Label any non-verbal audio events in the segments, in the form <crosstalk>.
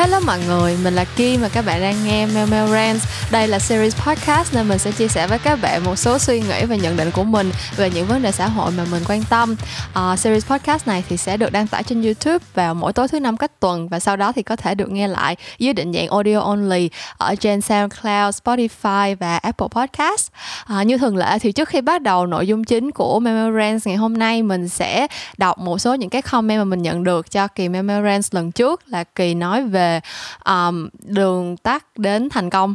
Hello mọi người, mình là Kim và các bạn đang nghe Mel Mel Rants. Đây là series podcast nên mình sẽ chia sẻ với các bạn một số suy nghĩ và nhận định của mình về những vấn đề xã hội mà mình quan tâm. Uh, series podcast này thì sẽ được đăng tải trên YouTube vào mỗi tối thứ năm cách tuần và sau đó thì có thể được nghe lại dưới định dạng audio only ở trên SoundCloud, Spotify và Apple Podcast. Uh, như thường lệ thì trước khi bắt đầu nội dung chính của Mel Mel Rants ngày hôm nay mình sẽ đọc một số những cái comment mà mình nhận được cho kỳ Mel Mel Rants lần trước là kỳ nói về um, đường tắt đến thành công.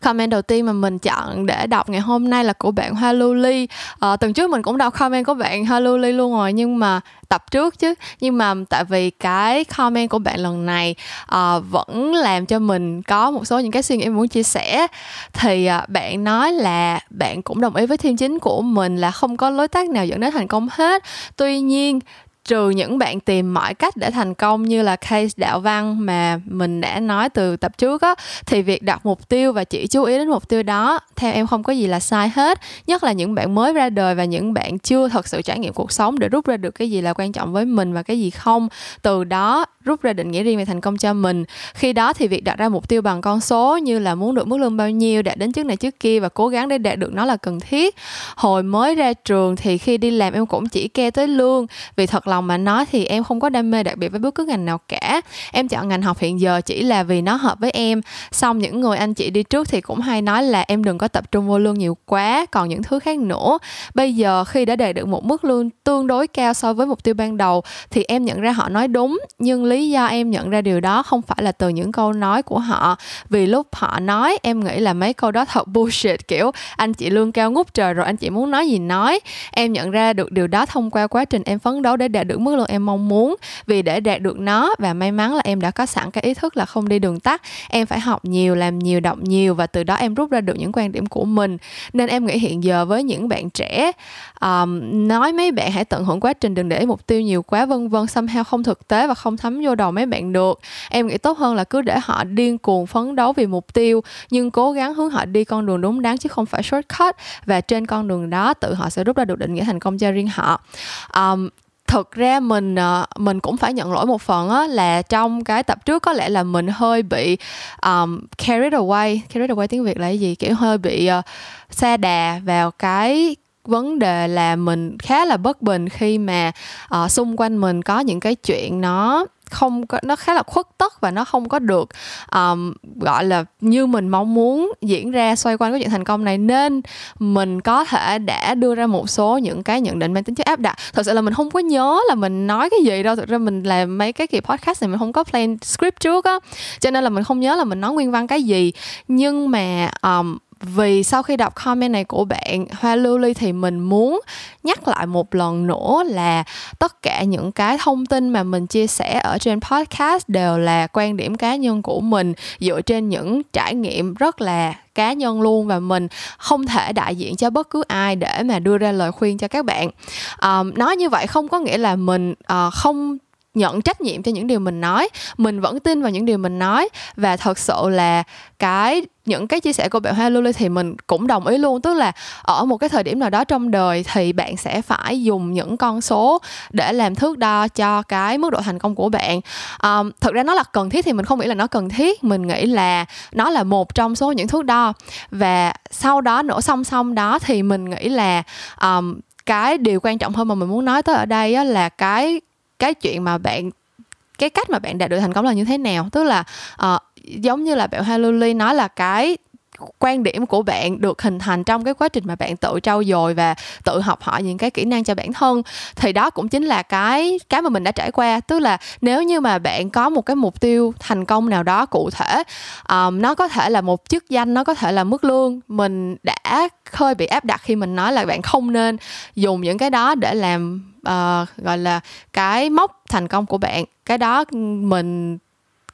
Comment đầu tiên mà mình chọn để đọc ngày hôm nay là của bạn Hoa Luli à, ờ, tuần trước mình cũng đọc comment của bạn Hoa Luli luôn rồi nhưng mà tập trước chứ. Nhưng mà tại vì cái comment của bạn lần này à, vẫn làm cho mình có một số những cái suy nghĩ muốn chia sẻ. Thì à, bạn nói là bạn cũng đồng ý với thêm chính của mình là không có lối tắt nào dẫn đến thành công hết. Tuy nhiên trừ những bạn tìm mọi cách để thành công như là case đạo văn mà mình đã nói từ tập trước á, thì việc đặt mục tiêu và chỉ chú ý đến mục tiêu đó, theo em không có gì là sai hết. Nhất là những bạn mới ra đời và những bạn chưa thật sự trải nghiệm cuộc sống để rút ra được cái gì là quan trọng với mình và cái gì không. Từ đó rút ra định nghĩa riêng về thành công cho mình. Khi đó thì việc đặt ra mục tiêu bằng con số như là muốn được mức lương bao nhiêu, đạt đến trước này trước kia và cố gắng để đạt được nó là cần thiết. Hồi mới ra trường thì khi đi làm em cũng chỉ ke tới lương. Vì thật lòng mà nói thì em không có đam mê đặc biệt với bất cứ ngành nào cả. Em chọn ngành học hiện giờ chỉ là vì nó hợp với em. Xong những người anh chị đi trước thì cũng hay nói là em đừng có tập trung vô lương nhiều quá, còn những thứ khác nữa. Bây giờ khi đã đạt được một mức lương tương đối cao so với mục tiêu ban đầu thì em nhận ra họ nói đúng, nhưng lý do em nhận ra điều đó không phải là từ những câu nói của họ. Vì lúc họ nói em nghĩ là mấy câu đó thật bullshit kiểu anh chị lương cao ngút trời rồi anh chị muốn nói gì nói. Em nhận ra được điều đó thông qua quá trình em phấn đấu để đạt được mức lương em mong muốn. Vì để đạt được nó và may mắn là em đã có sẵn cái ý thức là không đi đường tắt em phải học nhiều làm nhiều đọc nhiều và từ đó em rút ra được những quan điểm của mình. Nên em nghĩ hiện giờ với những bạn trẻ um, nói mấy bạn hãy tận hưởng quá trình đừng để mục tiêu nhiều quá vân vân somehow không thực tế và không thấm vô đầu mấy bạn được. Em nghĩ tốt hơn là cứ để họ điên cuồng phấn đấu vì mục tiêu nhưng cố gắng hướng họ đi con đường đúng đắn chứ không phải shortcut. Và trên con đường đó tự họ sẽ rút ra được định nghĩa thành công cho riêng họ. Um, thực ra mình ờ, mình cũng phải nhận lỗi một phần á là trong cái tập trước có lẽ là mình hơi bị um, carried away. Carried away tiếng việt là cái gì? Kiểu hơi bị ờ, uh, xa đà vào cái vấn đề là mình khá là bất bình khi mà uh, xung quanh mình có những cái chuyện nó không có nó khá là khuất tất và nó không có được um, gọi là như mình mong muốn diễn ra xoay quanh cái chuyện thành công này. Nên mình có thể đã đưa ra một số những cái nhận định mang tính chất áp đặt. Thật sự là mình không có nhớ là mình nói cái gì đâu. Thực ra mình làm mấy cái kỳ podcast này mình không có plan script trước á. Cho nên là mình không nhớ là mình nói nguyên văn cái gì. Nhưng mà um, vì sau khi đọc comment này của bạn Hoa Lưu Ly thì mình muốn nhắc lại một lần nữa là tất cả những cái thông tin mà mình chia sẻ ở trên podcast đều là quan điểm cá nhân của mình dựa trên những trải nghiệm rất là cá nhân luôn và mình không thể đại diện cho bất cứ ai để mà đưa ra lời khuyên cho các bạn. Um, nói như vậy không có nghĩa là mình uh, không nhận trách nhiệm cho những điều mình nói. Mình vẫn tin vào những điều mình nói. Và thật sự là cái những cái chia sẻ của bạn Hoa Lulu thì mình cũng đồng ý luôn. Tức là ở một cái thời điểm nào đó trong đời thì bạn sẽ phải dùng những con số để làm thước đo cho cái mức độ thành công của bạn. Um, thực ra nó là cần thiết thì mình không nghĩ là nó cần thiết. Mình nghĩ là nó là một trong số những thước đo. Và sau đó nổ song song đó thì mình nghĩ là um, cái điều quan trọng hơn mà mình muốn nói tới ở đây á, là cái cái chuyện mà bạn cái cách mà bạn đạt được thành công là như thế nào? Tức là uh, giống như là bạn Haluli nói là cái quan điểm của bạn được hình thành trong cái quá trình mà bạn tự trau dồi và tự học hỏi những cái kỹ năng cho bản thân thì đó cũng chính là cái cái mà mình đã trải qua. Tức là nếu như mà bạn có một cái mục tiêu thành công nào đó cụ thể um, nó có thể là một chức danh nó có thể là mức lương mình đã hơi bị áp đặt khi mình nói là bạn không nên dùng những cái đó để làm uh, gọi là cái mốc thành công của bạn. Cái đó mình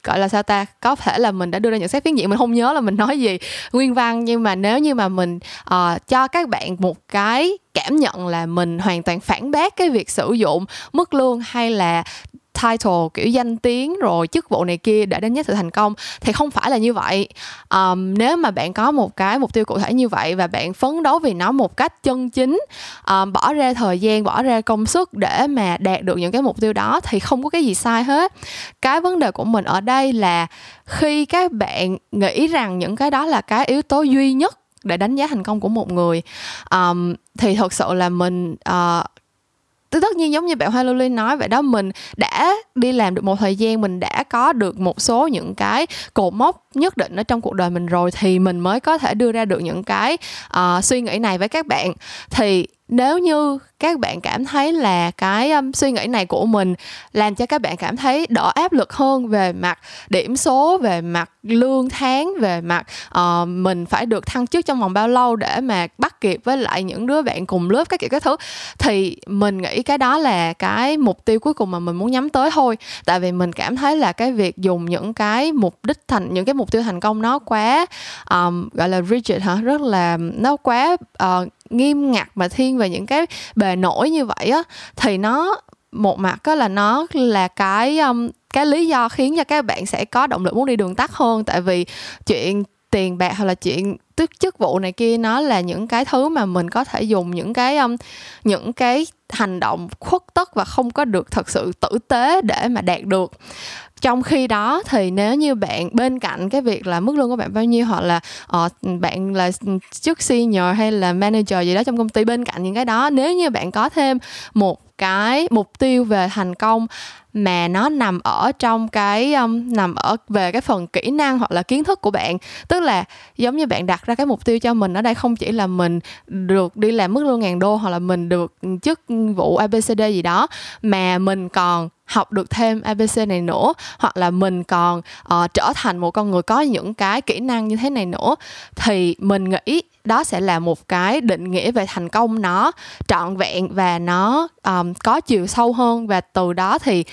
gọi là sao ta có thể là mình đã đưa ra nhận xét phiến diện mình không nhớ là mình nói gì nguyên văn nhưng mà nếu như mà mình uh, cho các bạn một cái cảm nhận là mình hoàn toàn phản bác cái việc sử dụng mức lương hay là title kiểu danh tiếng rồi chức vụ này kia để đánh giá sự thành công thì không phải là như vậy. Um, nếu mà bạn có một cái mục tiêu cụ thể như vậy và bạn phấn đấu vì nó một cách chân chính um, bỏ ra thời gian bỏ ra công sức để mà đạt được những cái mục tiêu đó thì không có cái gì sai hết. Cái vấn đề của mình ở đây là khi các bạn nghĩ rằng những cái đó là cái yếu tố duy nhất để đánh giá thành công của một người um, thì thật sự là mình uh, tất nhiên giống như bạn Hoa Lily nói vậy đó, mình đã đi làm được một thời gian, mình đã có được một số những cái cột mốc nhất định ở trong cuộc đời mình rồi thì mình mới có thể đưa ra được những cái uh, suy nghĩ này với các bạn. Thì nếu như các bạn cảm thấy là cái um, suy nghĩ này của mình làm cho các bạn cảm thấy đỡ áp lực hơn về mặt điểm số về mặt lương tháng về mặt uh, mình phải được thăng chức trong vòng bao lâu để mà bắt kịp với lại những đứa bạn cùng lớp các kiểu các thứ thì mình nghĩ cái đó là cái mục tiêu cuối cùng mà mình muốn nhắm tới thôi. Tại vì mình cảm thấy là cái việc dùng những cái mục đích thành những cái mục tiêu thành công nó quá um, gọi là rigid hả? Rất là nó quá uh, nghiêm ngặt mà thiên về những cái bề nổi như vậy á thì nó một mặt đó là nó là cái um, cái lý do khiến cho các bạn sẽ có động lực muốn đi đường tắt hơn. Tại vì chuyện tiền bạc hoặc là chuyện tức chức vụ này kia nó là những cái thứ mà mình có thể dùng những cái um, những cái hành động khuất tất và không có được thật sự tử tế để mà đạt được trong khi đó thì nếu như bạn bên cạnh cái việc là mức lương của bạn bao nhiêu hoặc là uh, bạn là chức senior hay là manager gì đó trong công ty bên cạnh những cái đó nếu như bạn có thêm một cái mục tiêu về thành công mà nó nằm ở trong cái um, nằm ở về cái phần kỹ năng hoặc là kiến thức của bạn tức là giống như bạn đặt ra cái mục tiêu cho mình ở đây không chỉ là mình được đi làm mức lương ngàn đô hoặc là mình được chức vụ abcd gì đó mà mình còn học được thêm abc này nữa hoặc là mình còn uh, trở thành một con người có những cái kỹ năng như thế này nữa thì mình nghĩ đó sẽ là một cái định nghĩa về thành công. Nó trọn vẹn và nó um, có chiều sâu hơn. Và từ đó thì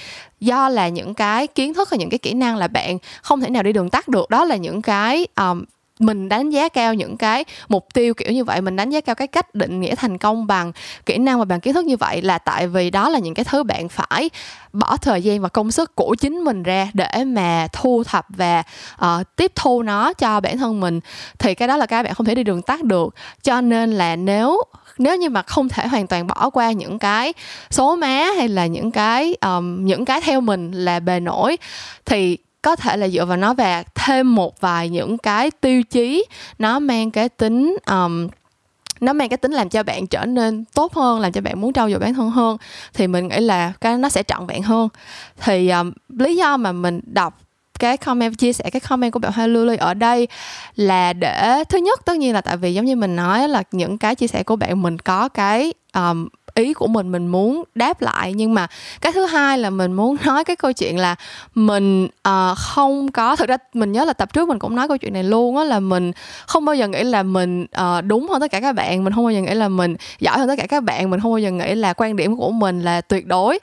do là những cái kiến thức và những cái kỹ năng là bạn không thể nào đi đường tắt được. Đó là những cái um, mình đánh giá cao những cái mục tiêu kiểu như vậy mình đánh giá cao cái cách định nghĩa thành công bằng kỹ năng và bằng kiến thức như vậy là tại vì đó là những cái thứ bạn phải bỏ thời gian và công sức của chính mình ra để mà thu thập và uh, tiếp thu nó cho bản thân mình. Thì cái đó là cái bạn không thể đi đường tắt được. Cho nên là nếu nếu như mà không thể hoàn toàn bỏ qua những cái số má hay là những cái um, những cái theo mình là bề nổi thì có thể là dựa vào nó và thêm một vài những cái tiêu chí. Nó mang cái tính um, nó mang cái tính làm cho bạn trở nên tốt hơn làm cho bạn muốn trau dồi bản thân hơn thì mình nghĩ là cái nó sẽ trọn vẹn hơn. Thì um, lý do mà mình đọc cái comment chia sẻ cái comment của bạn Hoa Lily ở đây là để thứ nhất tất nhiên là tại vì giống như mình nói là những cái chia sẻ của bạn mình có cái um, ý của mình mình muốn đáp lại. Nhưng mà cái thứ hai là mình muốn <laughs> nói cái câu chuyện là mình uh, không có thực ra mình nhớ là tập trước mình cũng nói câu chuyện này luôn á là mình không bao giờ nghĩ là mình uh, đúng hơn tất cả các bạn. Mình không bao giờ nghĩ là mình giỏi hơn tất cả các bạn. Mình không bao giờ nghĩ là quan điểm của mình là tuyệt đối.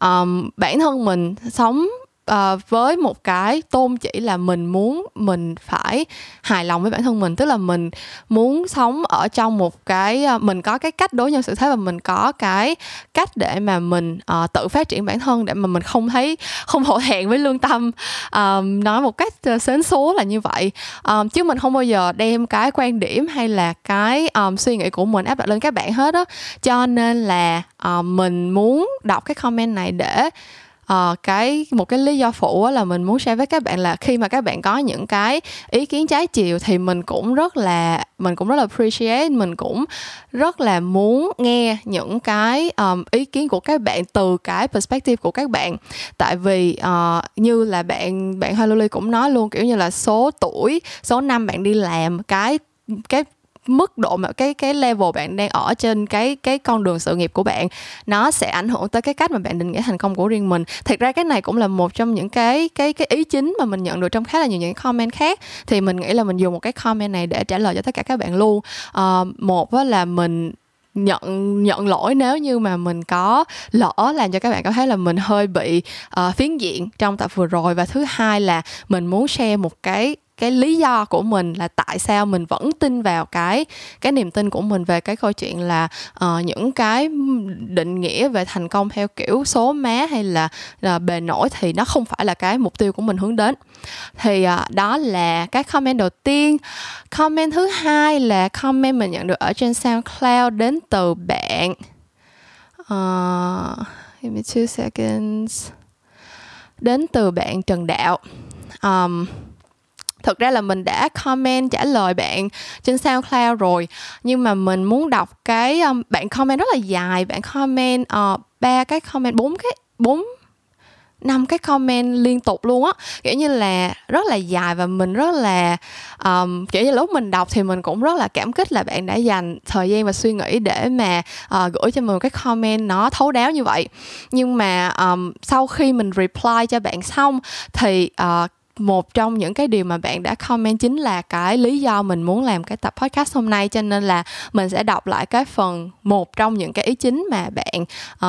Um, bản thân mình sống uh, với một cái tôn chỉ là mình muốn mình phải hài lòng với bản thân mình tức là mình muốn sống ở trong một cái uh, mình có cái cách đối nhân xử thế và mình có cái cách để mà mình uh, tự phát triển bản thân để mà mình không thấy không hổ thẹn với lương tâm. Uh, nói một cách uh, sến số là như vậy. Um, chứ mình không bao giờ đem cái quan điểm hay là cái um, suy nghĩ của mình áp đặt lên các bạn hết á. Cho nên là uh, mình muốn đọc cái comment này để à, cái một cái lý do phụ là mình muốn share với các bạn là khi mà các bạn có những cái ý kiến trái chiều thì mình cũng rất là mình cũng rất là appreciate mình cũng rất là muốn nghe những cái um, ý kiến của các bạn từ cái perspective của các bạn. Tại vì uh, như là bạn bạn Haluli cũng nói luôn kiểu như là số tuổi số năm bạn đi làm cái cái mức độ mà cái cái level bạn đang ở trên cái cái con đường sự nghiệp của bạn nó sẽ ảnh hưởng tới cái cách mà bạn định nghĩa thành công của riêng mình. Thật ra cái này cũng là một trong những cái cái cái ý chính mà mình nhận được trong khá là nhiều những comment khác. Thì mình nghĩ là mình dùng một cái comment này để trả lời cho tất cả các bạn luôn. À, một là mình nhận nhận lỗi nếu như mà mình có lỡ làm cho các bạn cảm thấy là mình hơi bị uh, phiến diện trong tập vừa rồi. Và thứ hai là mình muốn share một cái cái lý do của mình là tại sao mình vẫn tin vào cái cái niềm tin của mình về cái câu chuyện là uh, những cái định nghĩa về thành công theo kiểu số má hay là, là bề nổi thì nó không phải là cái mục tiêu của mình hướng đến. Thì uh, đó là cái comment đầu tiên. Comment thứ hai là comment mình nhận được ở trên SoundCloud đến từ bạn. Uh, give me two seconds. Đến từ bạn Trần Đạo. Um, thực ra là mình đã comment trả lời bạn trên SoundCloud rồi. Nhưng mà mình muốn đọc cái um, bạn comment rất là dài. Bạn comment uh, ba cái comment bốn cái bốn năm cái comment liên tục luôn á. Kiểu như là rất là dài và mình rất là um, kiểu như lúc mình đọc thì mình cũng rất là cảm kích là bạn đã dành thời gian và suy nghĩ để mà uh, gửi cho mình một cái comment nó thấu đáo như vậy. Nhưng mà um, sau khi mình reply cho bạn xong thì uh, một trong những cái điều mà bạn đã comment chính là cái lý do mình muốn làm cái tập podcast hôm nay cho nên là mình sẽ đọc lại cái phần một trong những cái ý chính mà bạn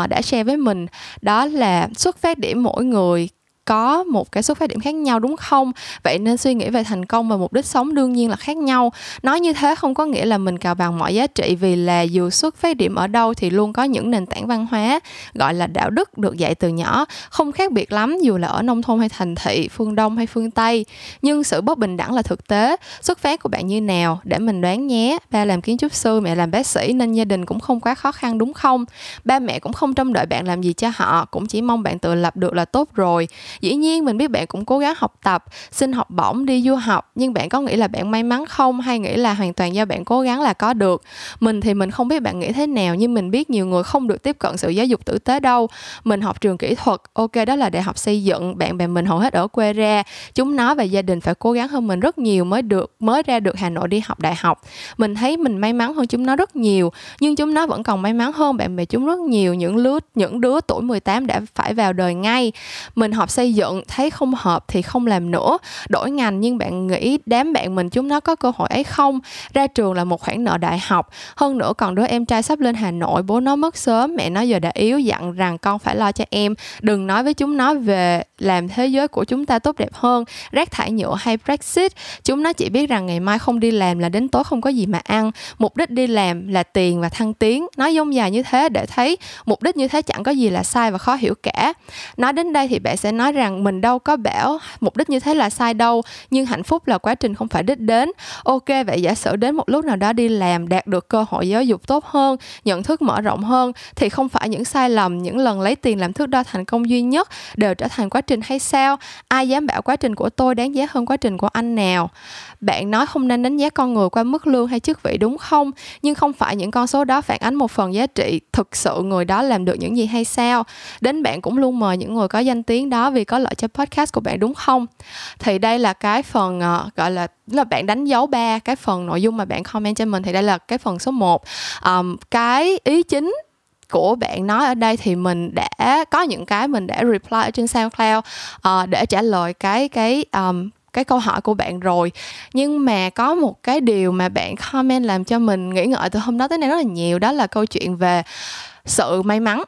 uh, đã share với mình. Đó là xuất phát điểm mỗi người có một cái xuất phát điểm khác nhau, đúng không? Vậy nên suy nghĩ về thành công và mục đích sống đương nhiên là khác nhau. Nói như thế không có nghĩa là mình cào bằng mọi giá trị vì là dù xuất phát điểm ở đâu thì luôn có những nền tảng văn hóa, gọi là đạo đức được dạy từ nhỏ. Không khác biệt lắm dù là ở nông thôn hay thành thị, phương đông hay phương tây. Nhưng sự bất bình đẳng là thực tế. Xuất phát của bạn như nào? Để mình đoán nhé. Ba làm kiến trúc sư, mẹ làm bác sĩ nên gia đình cũng không quá khó khăn, đúng không? Ba mẹ cũng không trông đợi bạn làm gì cho họ, cũng chỉ mong bạn tự lập được là tốt rồi dĩ nhiên mình biết bạn cũng cố gắng học tập, xin học bổng, đi du học, nhưng bạn có nghĩ là bạn may mắn không? Hay nghĩ là hoàn toàn do bạn cố gắng là có được? Mình thì mình không biết bạn nghĩ thế nào, nhưng mình biết nhiều người không được tiếp cận sự giáo dục tử tế đâu. Mình học trường kỹ thuật, ok, đó là đại học xây dựng, bạn bè mình hầu hết ở quê ra. Chúng nó và gia đình phải cố gắng hơn mình rất nhiều mới được, mới ra được hà nội đi học đại học. Mình thấy mình may mắn hơn chúng nó rất nhiều, nhưng chúng nó vẫn còn may mắn hơn bạn bè chúng rất nhiều. Những lứa, những đứa tuổi 18 đã phải vào đời ngay. Mình học xây dựng, thấy không hợp thì không làm nữa. Đổi ngành nhưng bạn nghĩ đám bạn mình chúng nó có cơ hội ấy không? Ra trường là một khoản nợ đại học. Hơn nữa còn đứa em trai sắp lên hà nội, bố nó mất sớm, mẹ nó giờ đã yếu, dặn rằng con phải lo cho em. Đừng nói với chúng nó về làm thế giới của chúng ta tốt đẹp hơn. Rác thải nhựa hay brexit, chúng nó chỉ biết rằng ngày mai không đi làm là đến tối không có gì mà ăn. Mục đích đi làm là tiền và thăng tiến. Nói dông dài như thế để thấy mục đích như thế chẳng có gì là sai và khó hiểu cả. Nói đến đây thì bạn sẽ nói rằng mình đâu có bảo mục đích như thế là sai đâu, nhưng hạnh phúc là quá trình không phải đích đến. Ok, vậy giả sử đến một lúc nào đó đi làm đạt được cơ hội giáo dục tốt hơn, nhận thức mở rộng hơn, thì không phải những sai lầm, những lần lấy tiền làm thước đo thành công duy nhất đều trở thành quá trình hay sao? Ai dám bảo quá trình của tôi đáng giá hơn quá trình của anh nào? Bạn nói không nên đánh giá con người qua mức lương hay chức vị đúng không? Nhưng không phải những con số đó phản ánh một phần giá trị thực sự người đó làm được những gì hay sao? Đến bạn cũng luôn mời những người có danh tiếng đó vì có lợi cho podcast của bạn đúng không? Thì đây là cái phần uh, gọi là là bạn đánh dấu ba cái phần nội dung mà bạn comment cho mình thì đây là cái phần số 1 um, cái ý chính của bạn nói ở đây thì mình đã có những cái mình đã reply ở trên SoundCloud uh, để trả lời cái cái um, cái câu hỏi của bạn rồi. Nhưng mà có một cái điều mà bạn comment làm cho mình nghĩ ngợi từ hôm đó tới nay rất là nhiều đó là câu chuyện về sự may mắn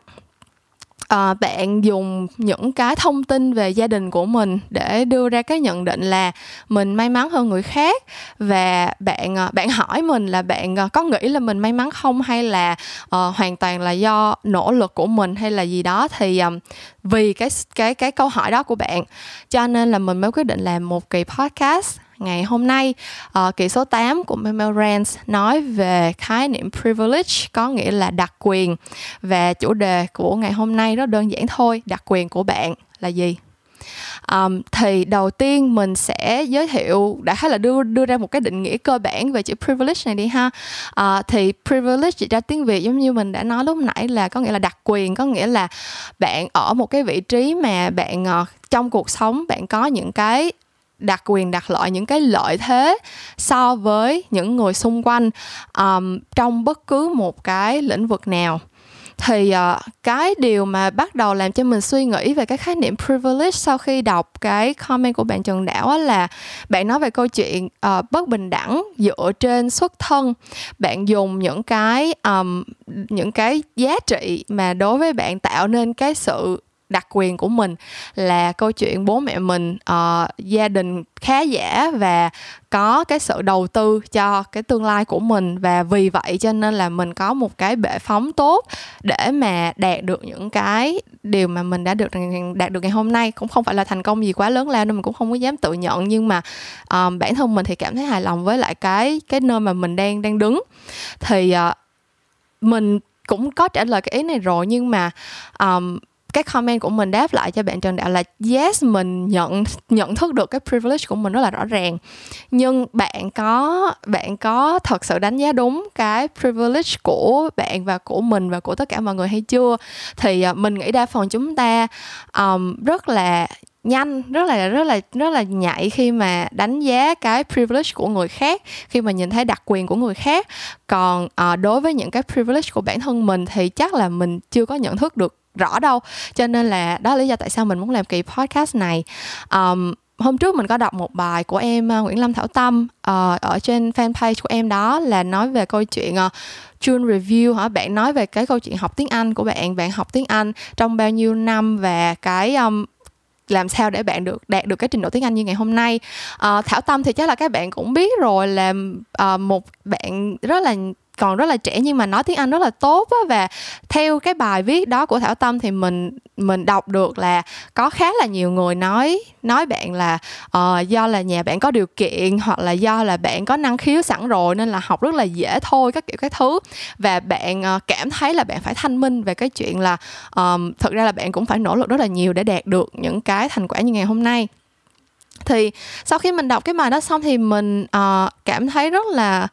à, bạn dùng những cái thông tin về gia đình của mình để đưa ra cái nhận định là mình may mắn hơn người khác. Và bạn ờ, bạn hỏi mình là bạn ờ, có nghĩ là mình may mắn không hay là uh, hoàn toàn là do nỗ lực của mình hay là gì đó? Thì um, vì cái cái cái câu hỏi đó của bạn. Cho nên là mình mới quyết định làm một kỳ podcast ngày hôm nay. Ờ, uh, kỳ số 8 của Memorance nói về khái niệm privilege có nghĩa là đặc quyền. Và chủ đề của ngày hôm nay rất đơn giản thôi đặc quyền của bạn là gì? Um, thì đầu tiên mình sẽ giới thiệu đã khá là đưa đưa ra một cái định nghĩa cơ bản về chữ privilege này đi ha. Uh, thì privilege chỉ ra tiếng việt giống như mình đã nói lúc nãy là có nghĩa là đặc quyền có nghĩa là bạn ở một cái vị trí mà bạn uh, trong cuộc sống bạn có những cái đặc quyền đặt lợi những cái lợi thế so với những người xung quanh um, trong bất cứ một cái lĩnh vực nào. Thì uh, cái điều mà bắt đầu làm cho mình suy nghĩ về cái khái niệm privilege sau khi đọc cái comment của bạn Trần Đảo là bạn nói về câu chuyện uh, bất bình đẳng dựa trên xuất thân. Bạn dùng những cái um, những cái giá trị mà đối với bạn tạo nên cái sự đặc quyền của mình là câu chuyện bố mẹ mình uh, gia đình khá giả và có cái sự đầu tư cho cái tương lai của mình. Và vì vậy cho nên là mình có một cái bệ phóng tốt để mà đạt được những cái điều mà mình đã được đạt được ngày hôm nay. Cũng không phải là thành công gì quá lớn lao nên mình cũng không có dám tự nhận nhưng mà um, bản thân mình thì cảm thấy hài lòng với lại cái cái nơi mà mình đang đang đứng. Thì uh, mình cũng có trả lời cái ý này rồi nhưng mà um, cái comment của mình đáp lại cho bạn Trần Đạo là yes mình nhận nhận thức được cái privilege của mình rất là rõ ràng. Nhưng bạn có bạn có thật sự đánh giá đúng cái privilege của bạn và của mình và của tất cả mọi người hay chưa? Thì à, mình nghĩ đa phần chúng ta um, rất là nhanh rất là rất là rất là nhạy khi mà đánh giá cái privilege của người khác khi mà nhìn thấy đặc quyền của người khác. Còn uh, đối với những cái privilege của bản thân mình thì chắc là mình chưa có nhận thức được rõ đâu. Cho nên là đó là lý do tại sao mình muốn làm kỳ podcast này. Um, hôm trước mình có đọc một bài của em uh, Nguyễn Lâm Thảo Tâm uh, ở trên fanpage của em đó là nói về câu chuyện uh, June review hả? Bạn nói về cái câu chuyện học tiếng Anh của bạn bạn học tiếng Anh trong bao nhiêu năm và cái um, làm sao để bạn được đạt được cái trình độ tiếng Anh như ngày hôm nay. Uh, Thảo Tâm thì chắc là các bạn cũng biết rồi là uh, một bạn rất là còn rất là trẻ nhưng mà nói tiếng Anh rất là tốt á. Và theo cái bài viết đó của Thảo Tâm thì mình mình đọc được là có khá là nhiều người nói nói bạn là uh, do là nhà bạn có điều kiện hoặc là do là bạn có năng khiếu sẵn rồi nên là học rất là dễ thôi các kiểu các thứ. Và bạn uh, cảm thấy là bạn phải thanh minh về cái chuyện là um, thực ra là bạn cũng phải nỗ lực rất là nhiều để đạt được những cái thành quả như ngày hôm nay. Thì sau khi mình đọc cái bài đó xong thì mình uh, cảm thấy rất là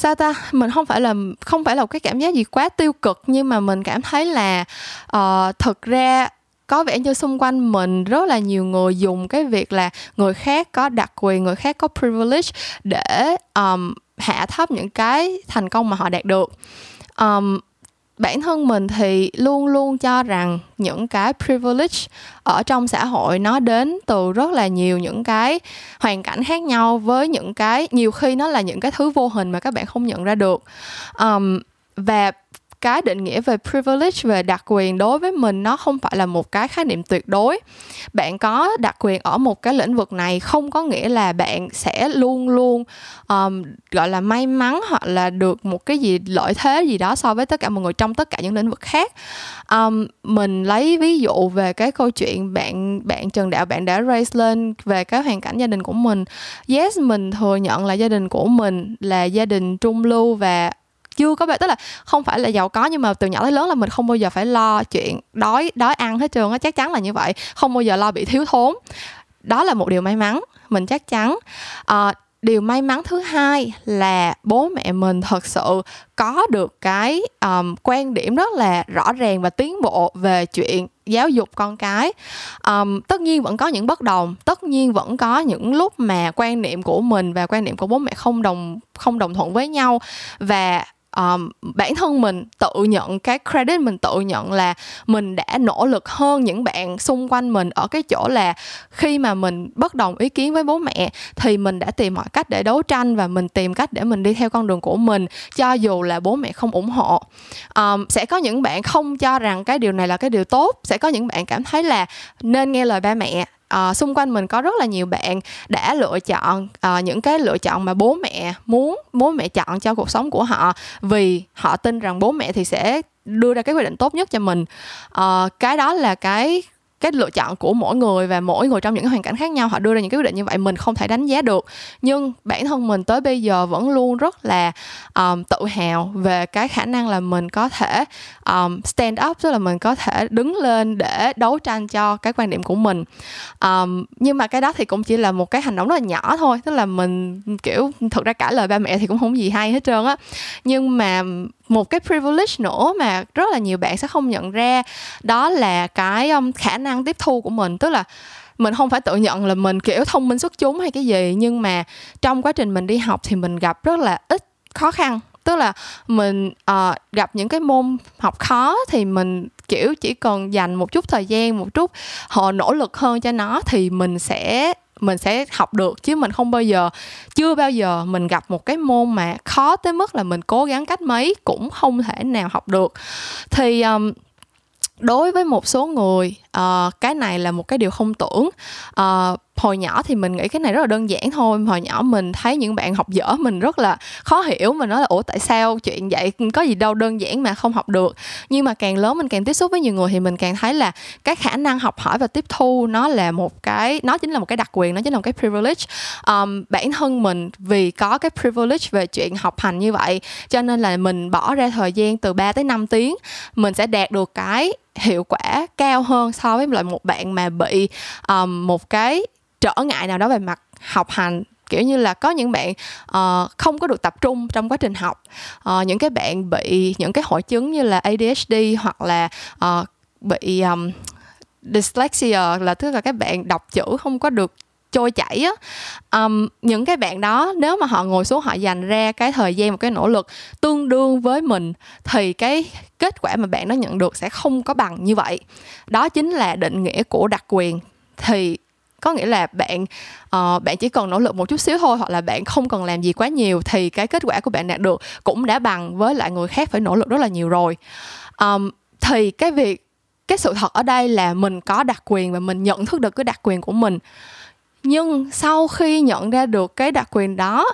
sao ta? Mình không phải là không phải là một cái cảm giác gì quá tiêu cực nhưng mà mình cảm thấy là ờ, uh, thực ra có vẻ như xung quanh mình rất là nhiều người dùng cái việc là người khác có đặc quyền người khác có privilege để um, hạ thấp những cái thành công mà họ đạt được. Um, bản thân mình thì luôn luôn cho rằng những cái privilege ở trong xã hội nó đến từ rất là nhiều những cái hoàn cảnh khác nhau với những cái nhiều khi nó là những cái thứ vô hình mà các bạn không nhận ra được. Um, và cái định nghĩa về privilege về đặc quyền đối với mình nó không phải là một cái khái niệm tuyệt đối. Bạn có đặc quyền ở một cái lĩnh vực này không có nghĩa là bạn sẽ luôn luôn um, gọi là may mắn hoặc là được một cái gì lợi thế gì đó so với tất cả mọi người trong tất cả những lĩnh vực khác. Um, mình lấy ví dụ về cái câu chuyện bạn bạn Trần Đạo bạn đã raise lên về cái hoàn cảnh gia đình của mình. Yes mình thừa nhận là gia đình của mình là gia đình trung lưu và chưa có tức là không phải là giàu có nhưng mà từ nhỏ tới lớn là mình không bao giờ phải lo chuyện đói đói ăn hết trường á chắc chắn là như vậy. Không bao giờ lo bị thiếu thốn. Đó là một điều may mắn mình chắc chắn. À, điều may mắn thứ hai là bố mẹ mình thật sự có được cái um, quan điểm rất là rõ ràng và tiến bộ về chuyện giáo dục con cái. Um, tất nhiên vẫn có những bất đồng tất nhiên vẫn có những lúc mà quan niệm của mình và quan niệm của bố mẹ không đồng không đồng thuận với nhau. Và um, bản thân mình tự nhận cái credit mình tự nhận là mình đã nỗ lực hơn những bạn xung quanh mình ở cái chỗ là khi mà mình bất đồng ý kiến với bố mẹ thì mình đã tìm mọi cách để đấu tranh và mình tìm cách để mình đi theo con đường của mình cho dù là bố mẹ không ủng hộ. Um, sẽ có những bạn không cho rằng cái điều này là cái điều tốt sẽ có những bạn cảm thấy là nên nghe lời ba mẹ uh, xung quanh mình có rất là nhiều bạn đã lựa chọn uh, những cái lựa chọn mà bố mẹ muốn bố mẹ chọn cho cuộc sống của họ. Vì họ tin rằng bố mẹ thì sẽ đưa ra cái quyết định tốt nhất cho mình. Uh, cái đó là cái cái lựa chọn của mỗi người và mỗi người trong những hoàn cảnh khác nhau họ đưa ra những cái quyết định như vậy mình không thể đánh giá được. Nhưng bản thân mình tới bây giờ vẫn luôn rất là um, tự hào về cái khả năng là mình có thể um, stand up tức là mình có thể đứng lên để đấu tranh cho cái quan điểm của mình. Um, nhưng mà cái đó thì cũng chỉ là một cái hành động rất là nhỏ thôi tức là mình kiểu thực ra cả lời ba mẹ thì cũng không gì hay hết trơn á. Nhưng mà một cái privilege nữa mà rất là nhiều bạn sẽ không nhận ra. Đó là cái um, khả năng tiếp thu của mình. Tức là mình không phải tự nhận là mình kiểu thông minh xuất chúng hay cái gì nhưng mà trong quá trình mình đi học thì mình gặp rất là ít khó khăn. Tức là mình uh, gặp những cái môn học khó thì mình kiểu chỉ cần dành một chút thời gian một chút họ nỗ lực hơn cho nó thì mình sẽ mình sẽ học được chứ mình không bao giờ chưa bao giờ mình gặp một cái môn mà khó tới mức là mình cố gắng cách mấy cũng không thể nào học được. Thì um, đối với một số người uh, cái này là một cái điều không tưởng. Uh, hồi nhỏ thì mình nghĩ cái này rất là đơn giản thôi. Hồi nhỏ mình thấy những bạn học dở mình rất là khó hiểu mình nói là ủa tại sao chuyện vậy? Có gì đâu đơn giản mà không học được. Nhưng mà càng lớn mình càng tiếp xúc với nhiều người thì mình càng thấy là cái khả năng học hỏi và tiếp thu nó là một cái nó chính là một cái đặc quyền nó chính là một cái privilege. Um, bản thân mình vì có cái privilege về chuyện học hành như vậy cho nên là mình bỏ ra thời gian từ 3 tới 5 tiếng mình sẽ đạt được cái hiệu quả cao hơn so với lại một bạn mà bị um, một cái trở ngại nào đó về mặt học hành. Kiểu như là có những bạn uh, không có được tập trung trong quá trình học. Uh, những cái bạn bị những cái hội chứng như là ADHD hoặc là uh, bị um, dyslexia là tức là các bạn đọc chữ không có được trôi chảy á. Um, những cái bạn đó nếu mà họ ngồi xuống họ dành ra cái thời gian một cái nỗ lực tương đương với mình thì cái kết quả mà bạn nó nhận được sẽ không có bằng như vậy. Đó chính là định nghĩa của đặc quyền. Thì có nghĩa là bạn uh, bạn chỉ cần nỗ lực một chút xíu thôi hoặc là bạn không cần làm gì quá nhiều thì cái kết quả của bạn đạt được cũng đã bằng với lại người khác phải nỗ lực rất là nhiều rồi. Um, thì cái việc cái sự thật ở đây là mình có đặc quyền và mình nhận thức được cái đặc quyền của mình. Nhưng sau khi nhận ra được cái đặc quyền đó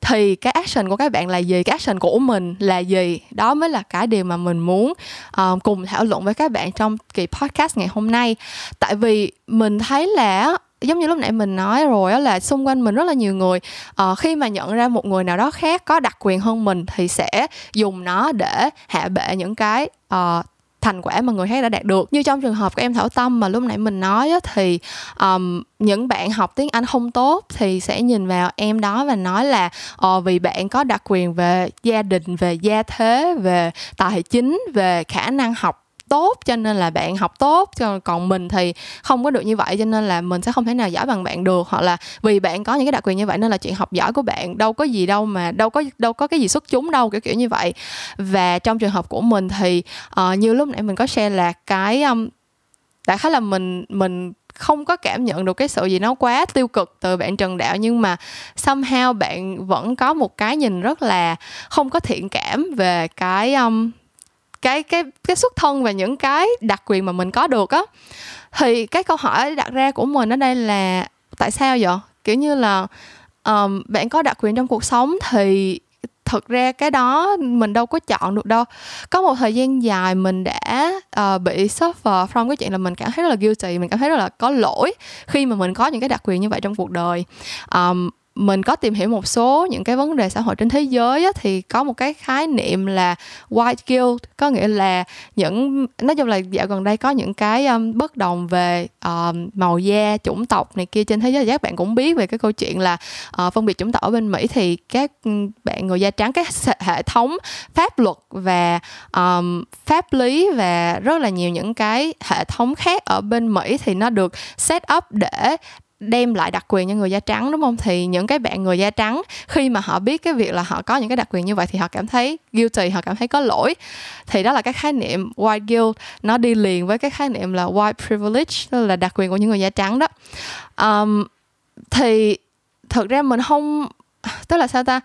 thì cái action của các bạn là gì? Cái action của mình là gì? Đó mới là cái điều mà mình muốn uh, cùng thảo luận với các bạn trong kỳ podcast ngày hôm nay. Tại vì mình thấy là giống như lúc nãy mình nói rồi đó là xung quanh mình rất là nhiều người. Uh, khi mà nhận ra một người nào đó khác có đặc quyền hơn mình thì sẽ dùng nó để hạ bệ những cái uh, thành quả mà người khác đã đạt được. Như trong trường hợp của em thảo tâm mà lúc nãy mình nói á, thì um, những bạn học tiếng anh không tốt thì sẽ nhìn vào em đó và nói là ờ, vì bạn có đặc quyền về gia đình về gia thế về tài chính về khả năng học tốt cho nên là bạn học tốt còn mình thì không có được như vậy cho nên là mình sẽ không thể nào giỏi bằng bạn được hoặc là vì bạn có những cái đặc quyền như vậy nên là chuyện học giỏi của bạn đâu có gì đâu mà đâu có đâu có cái gì xuất chúng đâu kiểu kiểu như vậy. Và trong trường hợp của mình thì uh, như lúc nãy mình có share là cái um, đại khái là mình mình không có cảm nhận được cái sự gì nó quá tiêu cực từ bạn Trần Đạo nhưng mà somehow bạn vẫn có một cái nhìn rất là không có thiện cảm về cái um, cái cái cái xuất thân và những cái đặc quyền mà mình có được á. Thì cái câu hỏi đặt ra của mình ở đây là tại sao vậy? Kiểu như là um, bạn có đặc quyền trong cuộc sống thì thực ra cái đó mình đâu có chọn được đâu. Có một thời gian dài mình đã uh, bị suffer from cái chuyện là mình cảm thấy rất là guilty mình cảm thấy rất là có lỗi khi mà mình có những cái đặc quyền như vậy trong cuộc đời. Um, mình có tìm hiểu một số những cái vấn đề xã hội trên thế giới á, thì có một cái khái niệm là white guilt. Có nghĩa là những nói chung là dạo gần đây có những cái um, bất đồng về um, màu da chủng tộc này kia trên thế giới. Các bạn cũng biết về cái câu chuyện là uh, phân biệt chủng tộc ở bên mỹ thì các ừ, bạn người da trắng cái hệ thống pháp luật và um, pháp lý và rất là nhiều những cái hệ thống khác ở bên mỹ thì nó được set up để đem lại đặc quyền cho người da trắng đúng không? Thì những cái bạn người da trắng khi mà họ biết cái việc là họ có những cái đặc quyền như vậy thì họ cảm thấy guilty họ cảm thấy có lỗi. Thì đó là cái khái niệm white guilt. Nó đi liền với cái khái niệm là white privilege tức là đặc quyền của những người da trắng đó. Um, thì thực ra mình không tức là sao ta?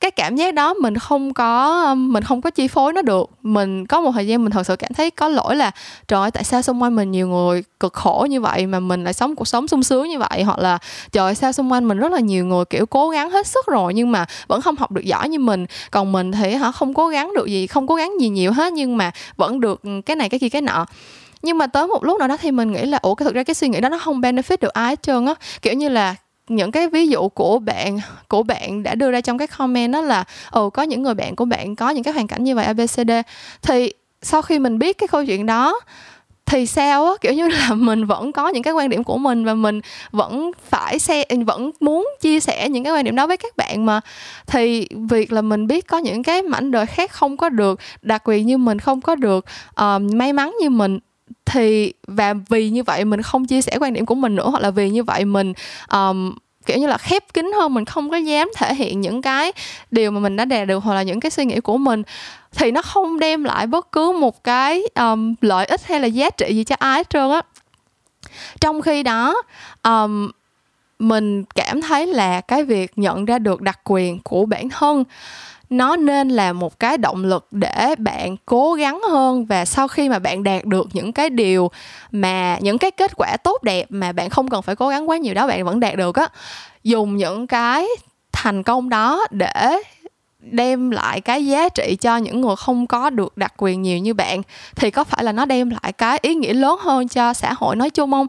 Cái cảm giác đó mình không có, mình không có chi phối nó được. Mình có một thời gian mình thật sự cảm thấy có lỗi là, trời ơi, tại sao xung quanh mình nhiều người cực khổ như vậy mà mình lại sống cuộc sống sung sướng như vậy? Hoặc là, trời ơi, sao xung quanh mình rất là nhiều người, kiểu, cố gắng hết sức rồi nhưng mà vẫn không học được giỏi như mình. Còn mình thì họ không cố gắng được gì, không cố gắng gì nhiều hết nhưng mà vẫn được cái này, cái kia, cái nọ. Nhưng mà tới một lúc nào đó thì mình nghĩ là, ủa, cái thực ra cái suy nghĩ đó nó không benefit được ai hết trơn á. Kiểu như là những cái ví dụ của bạn của bạn đã đưa ra trong cái comment đó là ồ có những người bạn của bạn có những cái hoàn cảnh như vậy abcd thì sau khi mình biết cái câu chuyện đó thì sao á? Kiểu như là <laughs> mình vẫn có những cái quan điểm của mình và mình vẫn phải xe vẫn muốn chia sẻ những cái quan điểm đó với các bạn mà. Thì việc là mình biết có những cái mảnh đời khác không có được đặc quyền như mình không có được uh, may mắn như mình thì và vì như vậy mình không chia sẻ quan điểm của mình nữa hoặc là vì như vậy mình um, kiểu như là khép kín hơn mình không có dám thể hiện những cái điều mà mình đã đạt được hoặc là những cái suy nghĩ của mình thì nó không đem lại bất cứ một cái um, lợi ích hay là giá trị gì cho ai hết trơn á. Trong khi đó um, mình cảm thấy là cái việc nhận ra được đặc quyền của bản thân nó nên là một cái động lực để bạn cố gắng hơn và sau khi mà bạn đạt được những cái điều mà, những cái kết quả tốt đẹp mà bạn không cần phải cố gắng quá nhiều đó, bạn vẫn đạt được á, dùng những cái thành công đó để đem lại cái giá trị cho những người không có được đặc quyền nhiều như bạn thì có phải là nó đem lại cái ý nghĩa lớn hơn cho xã hội nói chung không?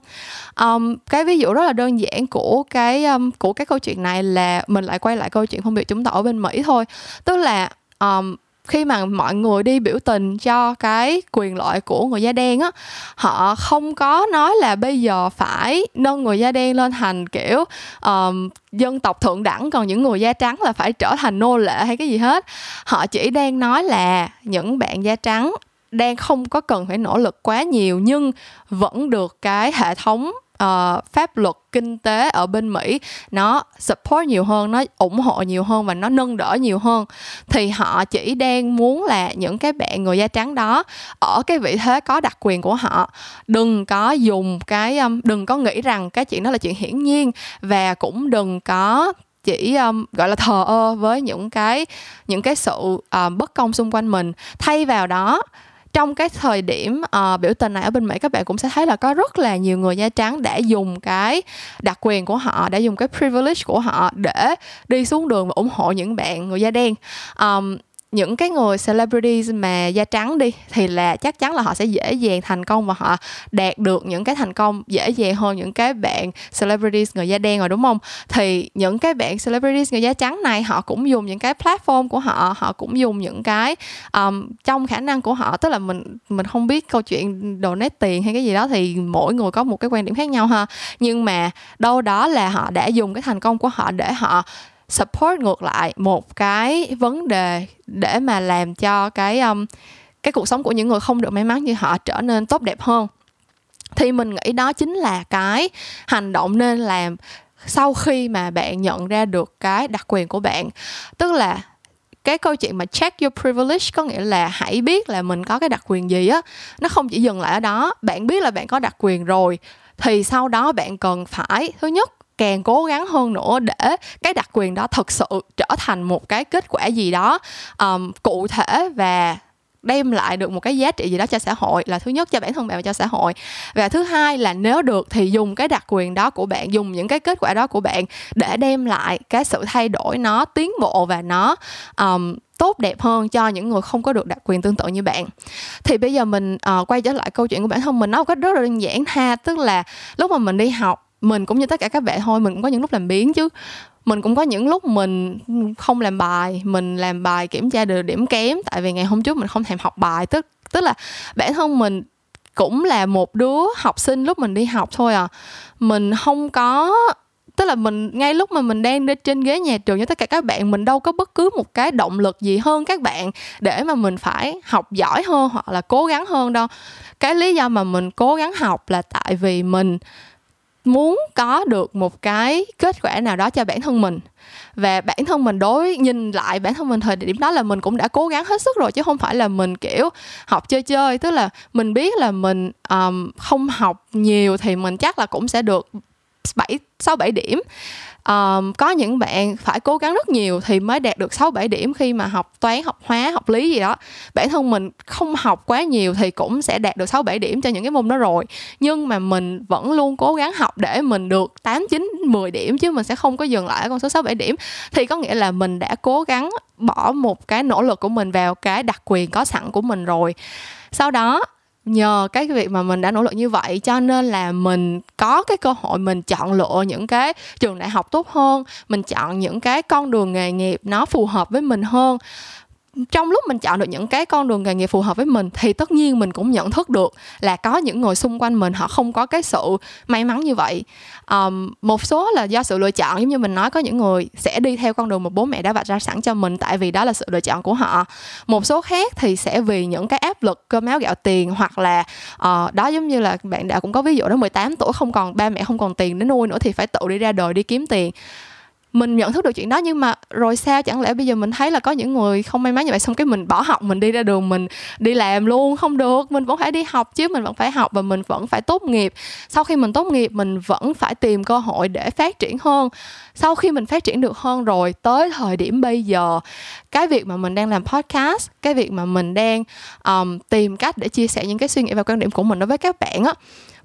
Um, cái ví dụ rất là đơn giản của cái um, của cái câu chuyện này là mình lại quay lại câu chuyện phân biệt chúng ta ở bên mỹ thôi. Tức là um, khi mà mọi người đi biểu tình cho cái quyền lợi của người da đen á họ không có nói là bây giờ phải nâng người da đen lên thành kiểu um, dân tộc thượng đẳng còn những người da trắng là phải trở thành nô lệ hay cái gì hết. Họ chỉ đang nói là những bạn da trắng đang không có cần phải nỗ lực quá nhiều nhưng vẫn được cái hệ thống uh, pháp luật kinh tế ở bên Mỹ nó support nhiều hơn nó ủng hộ nhiều hơn và nó nâng đỡ nhiều hơn. Thì họ chỉ đang muốn là những cái bạn người da trắng đó ở cái vị thế có đặc quyền của họ. Đừng có dùng cái um, đừng có nghĩ rằng cái chuyện đó là chuyện hiển nhiên và cũng đừng có chỉ um, gọi là thờ ơ với những cái những cái sự uh, bất công xung quanh mình. Thay vào đó trong cái thời điểm uh, biểu tình này ở bên Mỹ các bạn cũng sẽ thấy là có rất là nhiều người da trắng đã dùng cái đặc quyền của họ đã dùng cái privilege của họ để đi xuống đường và ủng hộ những bạn người da đen. Um, những cái người celebrities mà da trắng đi thì là chắc chắn là họ sẽ dễ dàng thành công và họ đạt được những cái thành công dễ dàng hơn những cái bạn celebrities người da đen rồi đúng không? Thì những cái bạn celebrities người da trắng này họ cũng dùng những cái platform của họ họ cũng dùng những cái um, trong khả năng của họ tức là mình mình không biết câu chuyện đồ nét tiền hay cái gì đó thì mỗi người có một cái quan điểm khác nhau ha. Nhưng mà đâu đó là họ đã dùng cái thành công của họ để họ support ngược lại một cái vấn đề để mà làm cho cái um, cái cuộc sống của những người không được may mắn như họ trở nên tốt đẹp hơn. Thì mình nghĩ đó chính là cái hành động nên làm sau khi mà bạn nhận ra được cái đặc quyền của bạn. Tức là cái câu chuyện mà check your privilege có nghĩa là hãy biết là mình có cái đặc quyền gì á nó không chỉ dừng lại ở đó. Bạn biết là bạn có đặc quyền rồi thì sau đó bạn cần phải thứ nhất càng cố gắng hơn nữa để cái đặc quyền đó thực sự trở thành một cái kết quả gì đó um, cụ thể và đem lại được một cái giá trị gì đó cho xã hội là thứ nhất cho bản thân bạn và cho xã hội. Và thứ hai là nếu được thì dùng cái đặc quyền đó của bạn dùng những cái kết quả đó của bạn để đem lại cái sự thay đổi nó tiến bộ và nó um, tốt đẹp hơn cho những người không có được đặc quyền tương tự như bạn. Thì bây giờ mình uh, quay trở lại câu chuyện của bản thân mình nó một cách rất là đơn giản ha tức là lúc mà mình đi học mình cũng như tất cả các bạn thôi, mình cũng có những lúc làm biến chứ. Mình cũng có những lúc mình không làm bài, mình làm bài kiểm tra được điểm kém, tại vì ngày hôm trước mình không thèm học bài. Tức tức là bản thân mình cũng là một đứa học sinh lúc mình đi học thôi à. Mình không có, tức là mình, ngay lúc mà mình đang đi trên ghế nhà trường như tất cả các bạn, mình đâu có bất cứ một cái động lực gì hơn các bạn để mà mình phải học giỏi hơn hoặc là cố gắng hơn đâu. Cái lý do mà mình cố gắng học là tại vì mình muốn có được một cái kết quả nào đó cho bản thân mình. Và bản thân mình đối nhìn lại bản thân mình thời điểm đó là mình cũng đã cố gắng hết sức rồi chứ không phải là mình kiểu học chơi chơi. Tức là mình biết là mình um, không học nhiều thì mình chắc là cũng sẽ được bảy sáu bảy điểm um, có những bạn phải cố gắng rất nhiều thì mới đạt được 6 7 điểm khi mà học toán, học hóa, học lý gì đó. Bản thân mình không học quá nhiều thì cũng sẽ đạt được 6 7 điểm cho những cái môn đó rồi. Nhưng mà mình vẫn luôn cố gắng học để mình được 8 9 10 điểm chứ mình sẽ không có dừng lại ở con số 6 7 điểm. Thì có nghĩa là mình đã cố gắng bỏ một cái nỗ lực của mình vào cái đặc quyền có sẵn của mình rồi. Sau đó nhờ cái việc mà mình đã nỗ lực như vậy cho nên là mình có cái cơ hội mình chọn lựa những cái trường đại học tốt hơn, mình chọn những cái con đường nghề nghiệp nó phù hợp với mình hơn trong lúc mình chọn được những cái con đường nghề nghiệp phù hợp với mình thì tất nhiên mình cũng nhận thức được là có những người xung quanh mình họ không có cái sự may mắn như vậy. Um, một số là do sự lựa chọn giống như mình nói có những người sẽ đi theo con đường mà bố mẹ đã vạch ra sẵn cho mình tại vì đó là sự lựa chọn của họ. Một số khác thì sẽ vì những cái áp lực cơm áo gạo tiền hoặc là uh, đó giống như là bạn đã cũng có ví dụ đó 18 tuổi không còn ba mẹ không còn tiền để nuôi nữa thì phải tự đi ra đời đi kiếm tiền mình nhận thức được chuyện đó nhưng mà rồi sao chẳng lẽ bây giờ mình thấy là có những người không may mắn như vậy xong cái mình bỏ học mình đi ra đường mình đi làm luôn không được. Mình vẫn phải đi học chứ mình vẫn phải học và mình vẫn phải tốt nghiệp. Sau khi mình tốt nghiệp mình vẫn phải tìm cơ hội để phát triển hơn. Sau khi mình phát triển được hơn rồi tới thời điểm bây giờ cái việc mà mình đang làm podcast cái việc mà mình đang um, tìm cách để chia sẻ những cái suy nghĩ và quan điểm của mình đối với các bạn á